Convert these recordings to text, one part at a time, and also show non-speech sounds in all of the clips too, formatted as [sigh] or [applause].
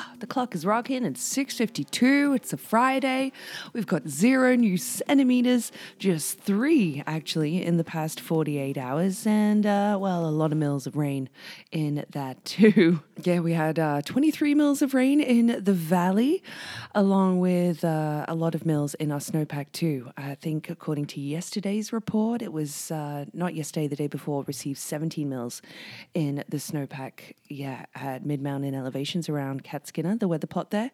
Ah, the clock is rocking. It's 6.52. It's a Friday. We've got zero new centimeters, just three actually in the past 48 hours. And, uh, well, a lot of mils of rain in that [laughs] too. Yeah, we had uh, 23 mils of rain in the valley, along with uh, a lot of mils in our snowpack too. I think according to yesterday's report, it was uh, not yesterday, the day before, received 17 mils in the snowpack. Yeah, at mid mountain elevations around Skinner, the weather pot there.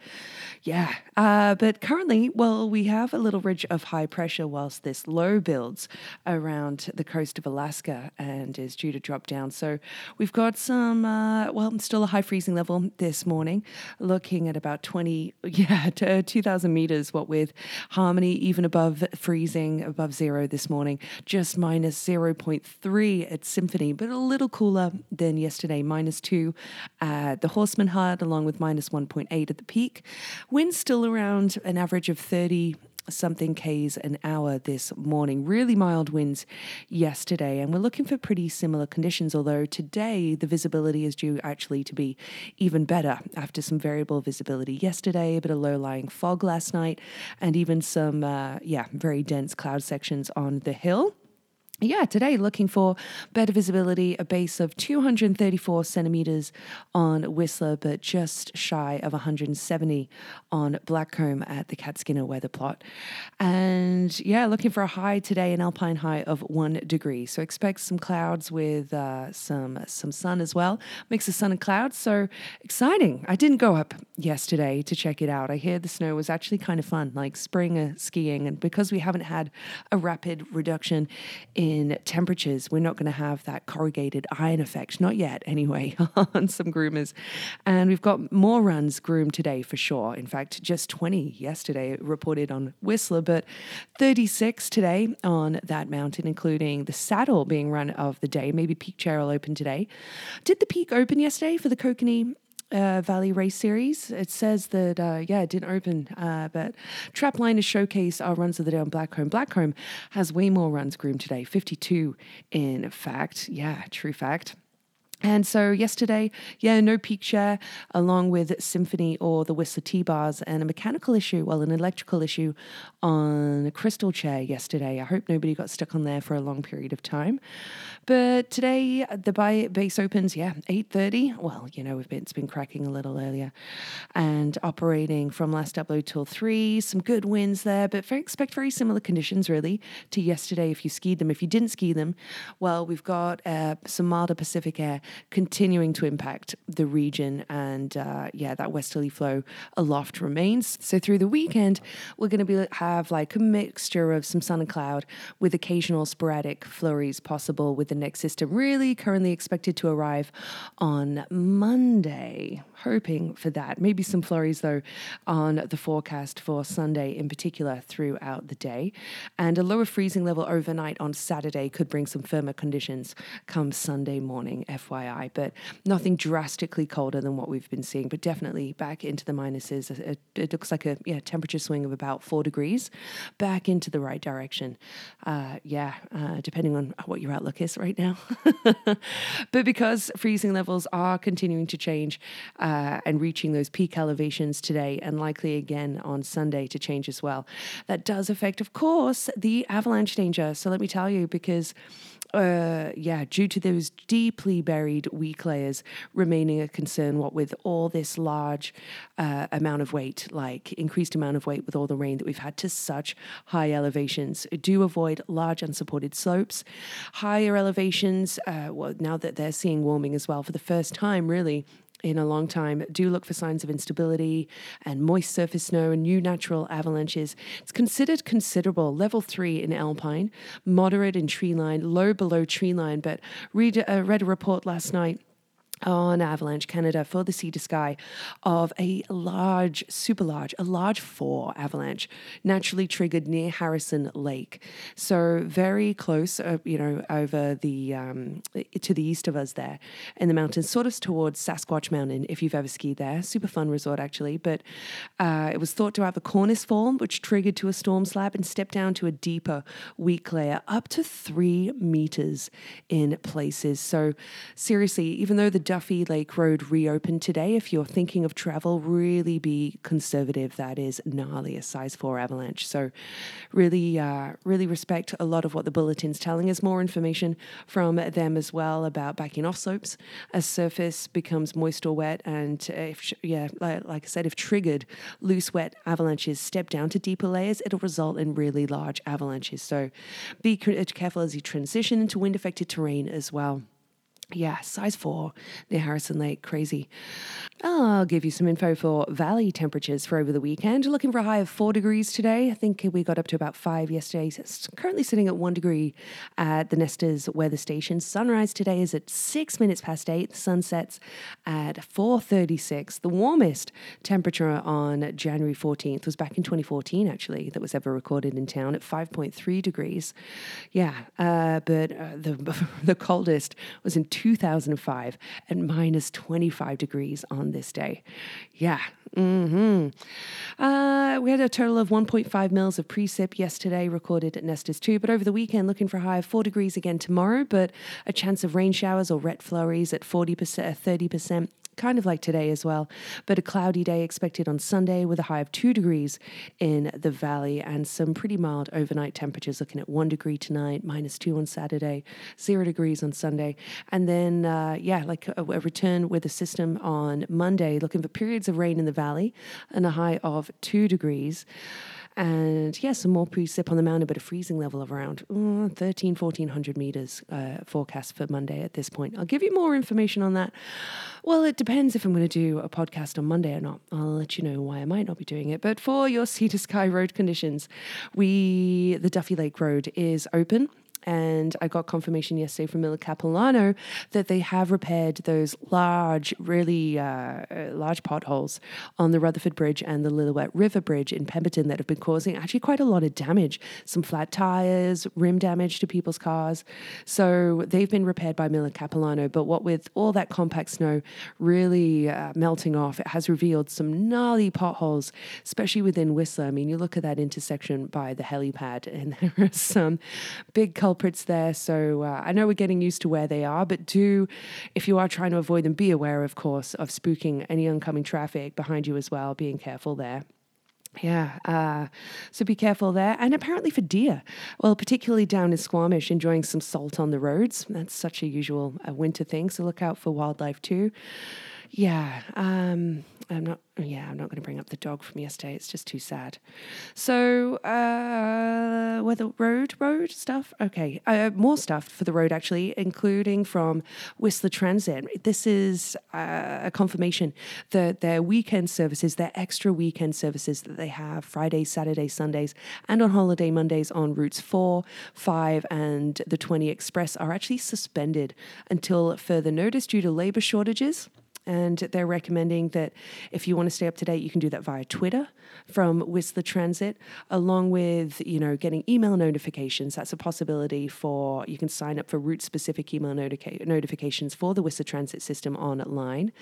Yeah. Uh, but currently, well, we have a little ridge of high pressure whilst this low builds around the coast of Alaska and is due to drop down. So we've got some, uh, well, still a high freezing level this morning, looking at about 20, [laughs] yeah, to 2,000 meters, what with Harmony even above freezing, above zero this morning, just minus 0.3 at Symphony, but a little cooler than yesterday, minus two at the Horstman Hut, along with minus 1.8 at the peak. Winds still around an average of 30 something Ks an hour this morning. Really mild winds yesterday, and we're looking for pretty similar conditions. Although today the visibility is due actually to be even better after some variable visibility yesterday, a bit of low lying fog last night, and even some, uh, yeah, very dense cloud sections on the hill yeah, today looking for better visibility, a base of 234 centimeters on Whistler, but just shy of 170 on Blackcomb at the Catskinner weather plot. And yeah, looking for a high today, an alpine high of one degree. So expect some clouds with uh, some some sun as well. Mix of sun and clouds. So exciting. I didn't go up yesterday to check it out. I hear the snow was actually kind of fun, like spring uh, skiing. And because we haven't had a rapid reduction in in temperatures, we're not going to have that corrugated iron effect, not yet anyway, [laughs] on some groomers. And we've got more runs groomed today for sure. In fact, just 20 yesterday reported on Whistler, but 36 today on that mountain, including the saddle being run of the day. Maybe Peak Chair will open today. Did the peak open yesterday for the Kokanee uh, Valley Race Series. It says that, uh, yeah, it didn't open, uh, but Trapline has showcased our runs of the day on Blackcomb. Blackcomb has way more runs groomed today, 52 in fact. Yeah, true fact. And so yesterday, yeah, no peak chair, along with Symphony or the Whistler T bars, and a mechanical issue, well, an electrical issue on a crystal chair yesterday. I hope nobody got stuck on there for a long period of time. But today, the base opens, yeah, 8.30. Well, you know, been, it's been cracking a little earlier. And operating from last upload till 3. Some good winds there, but very, expect very similar conditions, really, to yesterday if you skied them. If you didn't ski them, well, we've got uh, some milder Pacific air continuing to impact the region. And uh, yeah, that westerly flow aloft remains. So through the weekend, we're going to be have like a mixture of some sun and cloud with occasional sporadic flurries possible with the next system really currently expected to arrive on Monday. Hoping for that. Maybe some flurries though on the forecast for Sunday in particular throughout the day. And a lower freezing level overnight on Saturday could bring some firmer conditions come Sunday morning, FYI. FYI, but nothing drastically colder than what we've been seeing, but definitely back into the minuses. It, it looks like a yeah, temperature swing of about four degrees back into the right direction. Uh, yeah, uh, depending on what your outlook is right now. [laughs] but because freezing levels are continuing to change uh, and reaching those peak elevations today and likely again on Sunday to change as well, that does affect, of course, the avalanche danger. So let me tell you, because uh, yeah, due to those deeply buried weak layers remaining a concern, what with all this large uh, amount of weight, like increased amount of weight with all the rain that we've had to such high elevations. Do avoid large unsupported slopes. Higher elevations, uh, well, now that they're seeing warming as well for the first time, really, in a long time do look for signs of instability and moist surface snow and new natural avalanches. It's considered considerable, level three in alpine, moderate in tree line, low below tree line. But read, uh, read a report last night on Avalanche Canada for the Sea to Sky of a large, super large, a large four avalanche naturally triggered near Harrison Lake. So very close, uh, you know, over the um, to the east of us there in the mountains, sort of towards Sasquatch Mountain. If you've ever skied there, super fun resort actually. But uh, it was thought to have a cornice form, which triggered to a storm slab and stepped down to a deeper weak layer, up to three meters in places. So seriously, even though the Duffy Lake Road reopened today. If you're thinking of travel, really be conservative. That is gnarly, a size four avalanche. So, really, uh, really respect a lot of what the bulletin's telling us. More information from them as well about backing off slopes as surface becomes moist or wet. And if, yeah, like, like I said, if triggered, loose, wet avalanches step down to deeper layers, it'll result in really large avalanches. So, be careful as you transition into wind affected terrain as well. Yeah, size four near Harrison Lake. Crazy. I'll give you some info for valley temperatures for over the weekend. Looking for a high of four degrees today. I think we got up to about five yesterday. It's currently sitting at one degree at the Nesters weather station. Sunrise today is at six minutes past eight. The sun sets at 4.36. The warmest temperature on January 14th was back in 2014, actually, that was ever recorded in town at 5.3 degrees. Yeah, uh, but uh, the, [laughs] the coldest was in 2005 at minus 25 degrees on this day. Yeah. Mm-hmm. Uh, we had a total of 1.5 mils of precip yesterday recorded at Nesters 2, but over the weekend looking for a high of 4 degrees again tomorrow, but a chance of rain showers or wet flurries at 40%, 30% kind of like today as well. But a cloudy day expected on Sunday with a high of two degrees in the valley and some pretty mild overnight temperatures, looking at one degree tonight, minus two on Saturday, zero degrees on Sunday. And then, uh, yeah, like a, a return with a system on Monday, looking for periods of rain in the valley and a high of two degrees. And yeah, some more precip on the mountain, but a freezing level of around mm, 13, 1400 meters uh, forecast for Monday at this point. I'll give you more information on that. Well, it depends if I'm going to do a podcast on Monday or not. I'll let you know why I might not be doing it. But for your [laughs] Sea to Sky road conditions, we the Duffy Lake Road is open and I got confirmation yesterday from Miller Capilano that they have repaired those large, really uh, large potholes on the Rutherford Bridge and the Lillooet River Bridge in Pemberton that have been causing actually quite a lot of damage. Some flat tires, rim damage to people's cars. So they've been repaired by Miller Capilano. But what with all that compact snow really uh, melting off, it has revealed some gnarly potholes, especially within Whistler. I mean, you look at that intersection by the helipad, and [laughs] there are some big culprits culprits there. So uh, I know we're getting used to where they are, but do, if you are trying to avoid them, be aware, of course, of spooking any oncoming traffic behind you as well, being careful there. Yeah, uh, so be careful there. And apparently for deer, well, particularly down in Squamish, enjoying some salt on the roads. That's such a usual uh, winter thing. So look out for wildlife too. Yeah, um, I'm not. Yeah, I'm not going to bring up the dog from yesterday. It's just too sad. So, uh, weather road road stuff. Okay, uh, more stuff for the road actually, including from Whistler Transit. This is uh, a confirmation that their weekend services, their extra weekend services that they have Fridays, Saturdays, Sundays, and on holiday Mondays on routes four, five, and the 20 Express are actually suspended until further notice due to labor shortages. And they're recommending that if you want to stay up to date, you can do that via Twitter from Whistler Transit, along with, you know, getting email notifications. That's a possibility for, you can sign up for route specific email notica- notifications for the Whistler Transit system online.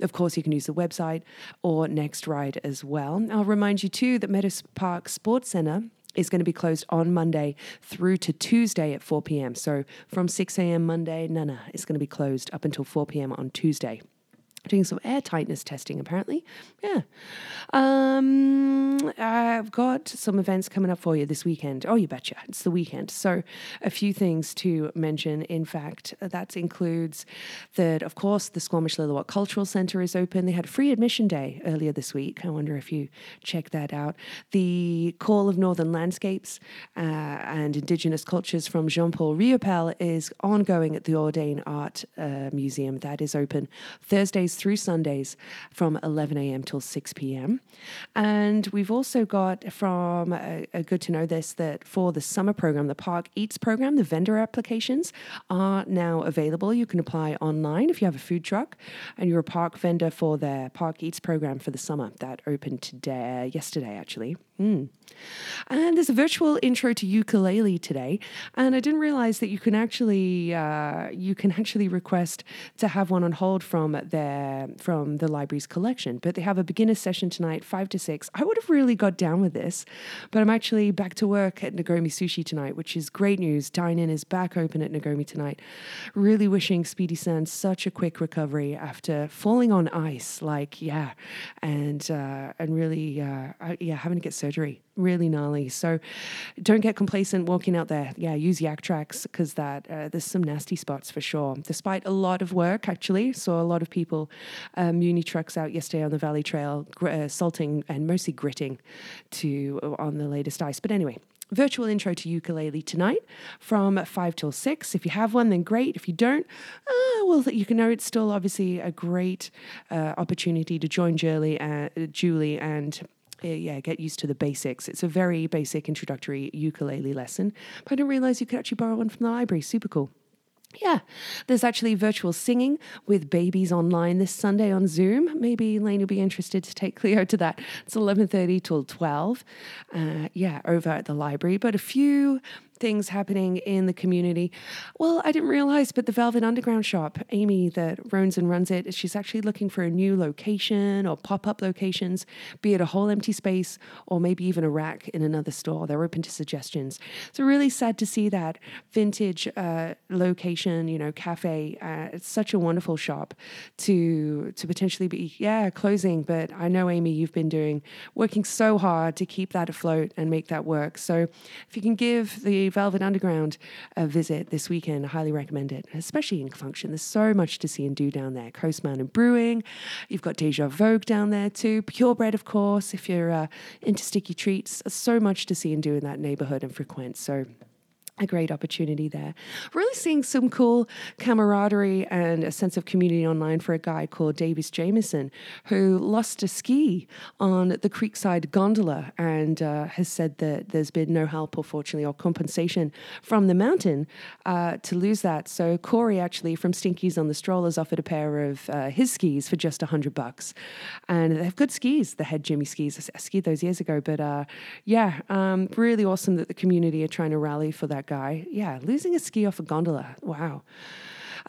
Of course, you can use the website or Next Ride as well. I'll remind you too that Meadows Park Sports Centre is going to be closed on Monday through to Tuesday at 4 p.m. So from 6 a.m. Monday, Nana is going to be closed up until 4 p.m. on Tuesday doing some air tightness testing apparently. Yeah. Um, i've got some events coming up for you this weekend. Oh you betcha. It's the weekend. So a few things to mention. In fact that includes that of course the squamish lil'wat cultural centre is open. They had a free admission day earlier this week. I wonder if you check that out. The call of northern landscapes uh, and indigenous cultures from jean-paul riopelle is ongoing at the Audain art uh, museum. That is open thursdays Through Sundays from 11 a.m. till 6 p.m. And we've also got from uh, uh, good to know this that for the summer program, the Park Eats program, the vendor applications are now available. You can apply online if you have a food truck and you're a park vendor for the Park Eats program for the summer. That opened today, yesterday actually. Mm. And there's a virtual intro to ukulele today, and I didn't realize that you can actually uh, you can actually request to have one on hold from their from the library's collection. But they have a beginner session tonight, five to six. I would have really got down with this, but I'm actually back to work at Nagomi Sushi tonight, which is great news. Dine In is back open at Nagomi tonight. Really wishing Speedy Sans such a quick recovery after falling on ice, like yeah, and uh, and really uh, yeah having to get surgery. Really gnarly. So don't get complacent walking out there. Yeah, use Yaktrax because that uh, there's some nasty spots for sure. Despite a lot of work, actually, saw a lot of people um, uni trucks out yesterday on the Valley Trail, gr- uh, salting and mostly gritting to uh, on the latest ice. But anyway, virtual intro to ukulele tonight from 5 till 6 if you have one then great if you don't uh, well you can know it's still obviously a great uh, opportunity to join julie, uh, julie and yeah, get used to the basics. It's a very basic introductory ukulele lesson, but I didn't realize you could actually borrow one from the library. Super cool. Yeah, there's actually virtual singing with babies online this Sunday on Zoom. Maybe Lane will be interested to take Cleo to that. It's 11:30 till 12. Uh, yeah, over at the library. But a few things happening in the community. Well, I didn't realize, but the Velvet Underground shop, Amy that owns and runs it, she's actually looking for a new location or pop up locations, be it a whole empty space or maybe even a rack in another store. They're open to suggestions. So, really sad to see that vintage uh, location, you know, cafe. Uh, it's such a wonderful shop to to potentially be, yeah, closing. But I know, Amy, you've been doing, working so hard to keep that afloat and make that work. So, if you can give the Velvet Underground a visit this weekend. I highly recommend it, especially in Function. There's so much to see and do down there. Coast Mountain Brewing. You've got Deja Vogue down there too. Purebred, of course, if you're uh, into sticky treats. So much to see and do in that neighborhood and frequent. So a great opportunity there. Really seeing some cool camaraderie and a sense of community online for a guy called Davis Jameson, who lost a ski on the Creekside gondola and uh, has said that there's been no help, unfortunately, or compensation from the mountain uh, to lose that. So Corey, actually, from Stinky's on the Strollers, offered a pair of uh, his skis for just a hundred bucks, and they have good skis. The head Jimmy skis. I skied those years ago, but uh, yeah, um, really awesome that the community are trying to rally for that guy. Yeah, losing a ski off a gondola. Wow.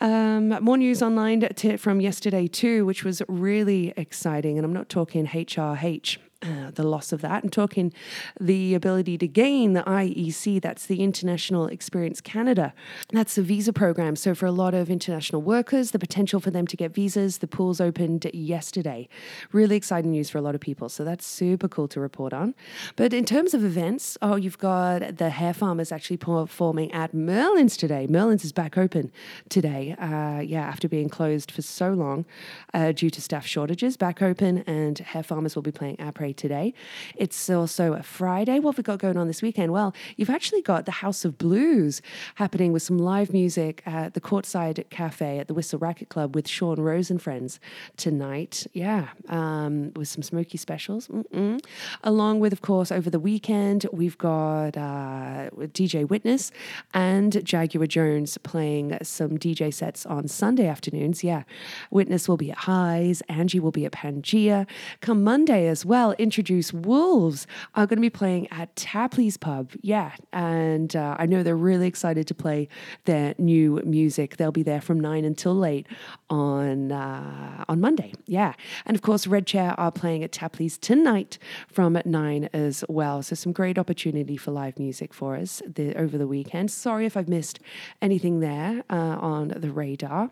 Um, more news online from yesterday, too, which was really exciting. And I'm not talking HRH. Uh, the loss of that and talking the ability to gain the IEC, that's the International Experience Canada. That's the visa program. So, for a lot of international workers, the potential for them to get visas, the pools opened yesterday. Really exciting news for a lot of people. So, that's super cool to report on. But in terms of events, oh, you've got the Hairfarmers actually performing at Merlin's today. Merlin's is back open today. Uh, yeah, after being closed for so long uh, due to staff shortages, back open, and Hairfarmers will be playing Après today. It's also a Friday. What have we got going on this weekend? Well, you've actually got the House of Blues happening with some live music at the Courtside Cafe at the Whistler Racquet Club with Sean Rose and friends tonight. Yeah, um, with some smoky specials. Mm-mm. Along with, of course, over the weekend, we've got uh, DJ Witness and Jaguar Jones playing some DJ sets on Sunday afternoons. Yeah, Witness will be at Highs, Angie will be at Pangea. Come Monday as well, introduce Wolves are going to be playing at Tapley's Pub. Yeah, and uh, I know they're really excited to play their new music. They'll be there from nine until late on uh, on Monday. Yeah, and of course, Red Chair are playing at Tapley's tonight from nine as well. So some great opportunity for live music for us the, over the weekend. Sorry if I've missed anything there uh, on the radar.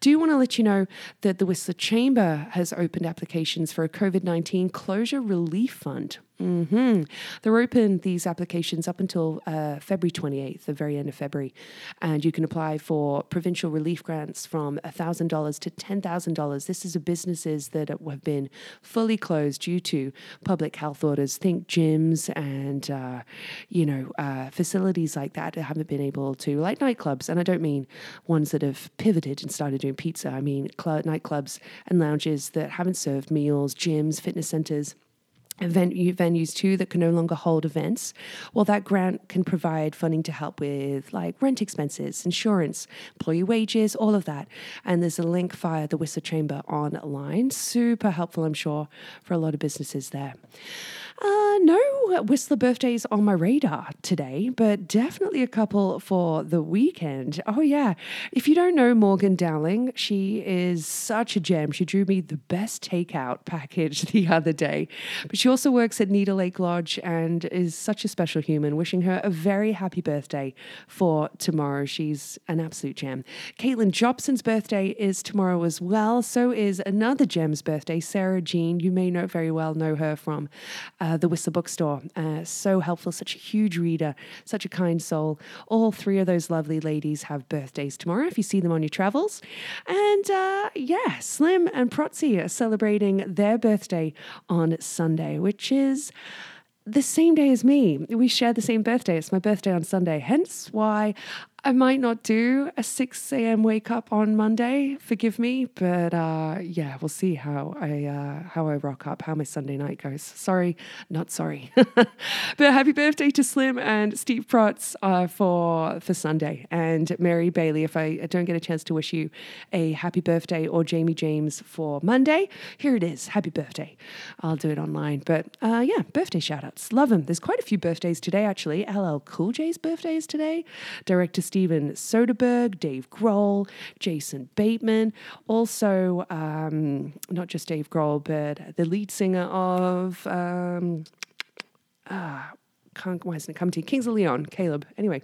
Do want to let you know that the Whistler Chamber has opened applications for a COVID nineteen closure Relief Fund. hmm They're open, these applications, up until uh, February 28th, the very end of February. And you can apply for provincial relief grants from $1,000 to $10,000. This is a businesses that have been fully closed due to public health orders. Think gyms and, uh, you know, uh, facilities like that that haven't been able to, like nightclubs. And I don't mean ones that have pivoted and started doing pizza. I mean cl- nightclubs and lounges that haven't served meals, gyms, fitness centers venue, venues too that can no longer hold events, well, that grant can provide funding to help with like rent expenses, insurance, employee wages, all of that. And there's a link via the Whistler Chamber online. Super helpful, I'm sure, for a lot of businesses there. Uh, no Whistler birthdays on my radar today, but definitely a couple for the weekend. Oh, yeah. If you don't know Morgan Dowling, she is such a gem. She drew me the best takeout package [laughs] the other day. But she also works at Nita Lake Lodge and is such a special human. Wishing her a very happy birthday for tomorrow. She's an absolute gem. Caitlin Jobson's birthday is tomorrow as well. So is another gem's birthday, Sarah Jean. You may know very well know her from. Uh, uh, the Whistler Bookstore. Uh, so helpful, such a huge reader, such a kind soul. All three of those lovely ladies have birthdays tomorrow if you see them on your travels. And uh, yeah, Slim and Protzy are celebrating their birthday on Sunday, which is the same day as me. We share the same birthday. It's my birthday on Sunday, hence why I might not do a 6 a.m. wake up on Monday. Forgive me, but uh, yeah, we'll see how I uh, how I rock up, how my Sunday night goes. Sorry, not sorry. [laughs] but happy birthday to Slim and Steve Protz uh, for for Sunday, and Mary Bailey. If I don't get a chance to wish you a happy birthday, or Jamie James for Monday, here it is. Happy birthday. I'll do it online, but uh, yeah, birthday shout outs. Love them. There's quite a few birthdays today, actually. LL Cool J's birthday is today. Director Steven Soderbergh, Dave Grohl, Jason Bateman, also um, not just Dave Grohl, but the lead singer of. Um, ah, can't, why hasn't it come to you? Kings of Leon, Caleb. Anyway,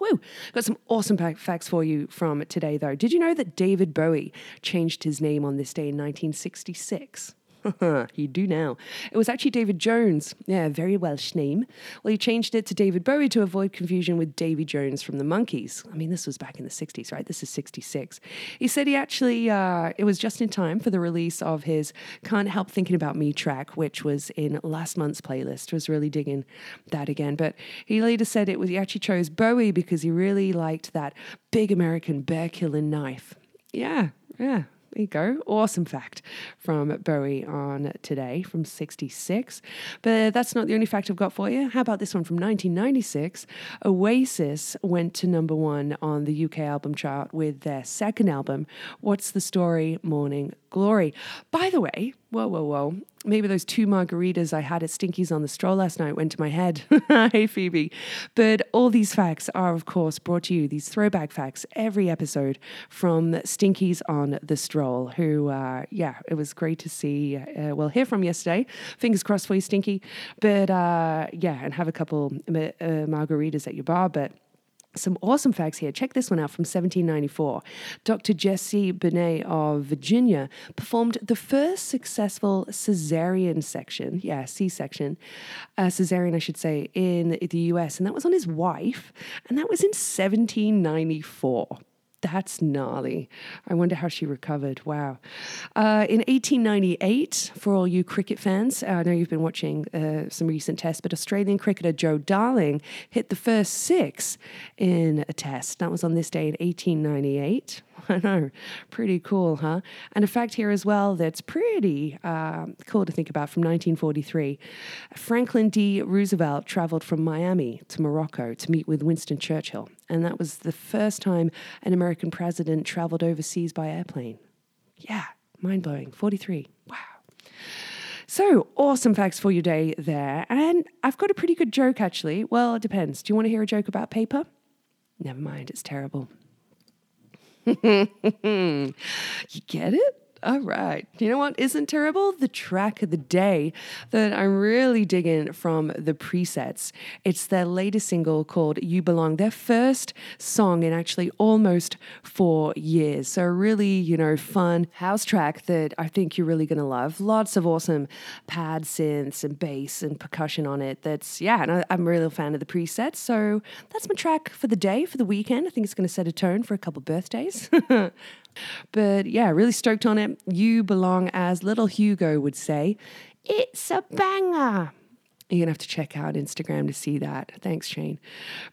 Woo! Got some awesome facts for you from today, though. Did you know that David Bowie changed his name on this day in 1966? [laughs] he do now. It was actually David Jones. Yeah, very Welsh name. Well, he changed it to David Bowie to avoid confusion with Davy Jones from the Monkees. I mean, this was back in the 60s, right? This is 66. He said he actually, uh, it was just in time for the release of his Can't Help Thinking About Me track, which was in last month's playlist. Was really digging that again. But he later said it was, he actually chose Bowie because he really liked that big American bear killing knife. Yeah, yeah, there you go. Awesome fact from Bowie on today from 66. But that's not the only fact I've got for you. How about this one from 1996? Oasis went to number one on the UK album chart with their second album, What's the Story? Morning glory. By the way, whoa, whoa, whoa. Maybe those two margaritas I had at Stinky's on the stroll last night went to my head. [laughs] hey, Phoebe. But all these facts are, of course, brought to you, these throwback facts, every episode from Stinky's on the stroll, who, uh, yeah, it was great to see, uh, well, hear from yesterday. Fingers crossed for you, Stinky. But uh, yeah, and have a couple uh, margaritas at your bar. But some awesome facts here. Check this one out from 1794. Dr. Jesse Bennett of Virginia performed the first successful cesarean section, yeah, C section, uh, cesarean, I should say, in the US, and that was on his wife, and that was in 1794. That's gnarly. I wonder how she recovered. Wow. Uh, in 1898, for all you cricket fans, I know you've been watching uh, some recent tests, but Australian cricketer Joe Darling hit the first six in a test. That was on this day in 1898. [laughs] I know, pretty cool, huh? And a fact here as well that's pretty uh, cool to think about from 1943 Franklin D. Roosevelt traveled from Miami to Morocco to meet with Winston Churchill. And that was the first time an American president traveled overseas by airplane. Yeah, mind blowing. 43. Wow. So, awesome facts for your day there. And I've got a pretty good joke actually. Well, it depends. Do you want to hear a joke about paper? Never mind, it's terrible. [laughs] you get it? All right. You know what isn't terrible? The track of the day that I'm really digging from the presets. It's their latest single called You Belong, their first song in actually almost four years. So, really, you know, fun house track that I think you're really going to love. Lots of awesome pad synths and bass and percussion on it. That's, yeah, and I, I'm a fan of the presets. So, that's my track for the day, for the weekend. I think it's going to set a tone for a couple birthdays. [laughs] but yeah, really stoked on it. You belong, as little Hugo would say. It's a banger. You're gonna have to check out Instagram to see that. Thanks, Shane.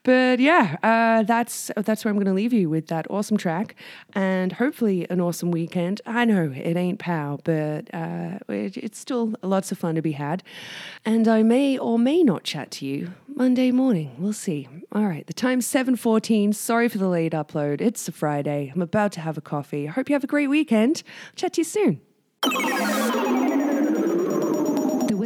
But yeah, uh, that's that's where I'm gonna leave you with that awesome track, and hopefully an awesome weekend. I know it ain't pow, but uh, it, it's still lots of fun to be had. And I may or may not chat to you Monday morning. We'll see. All right, the time's 7:14. Sorry for the late upload. It's a Friday. I'm about to have a coffee. I hope you have a great weekend. Chat to you soon.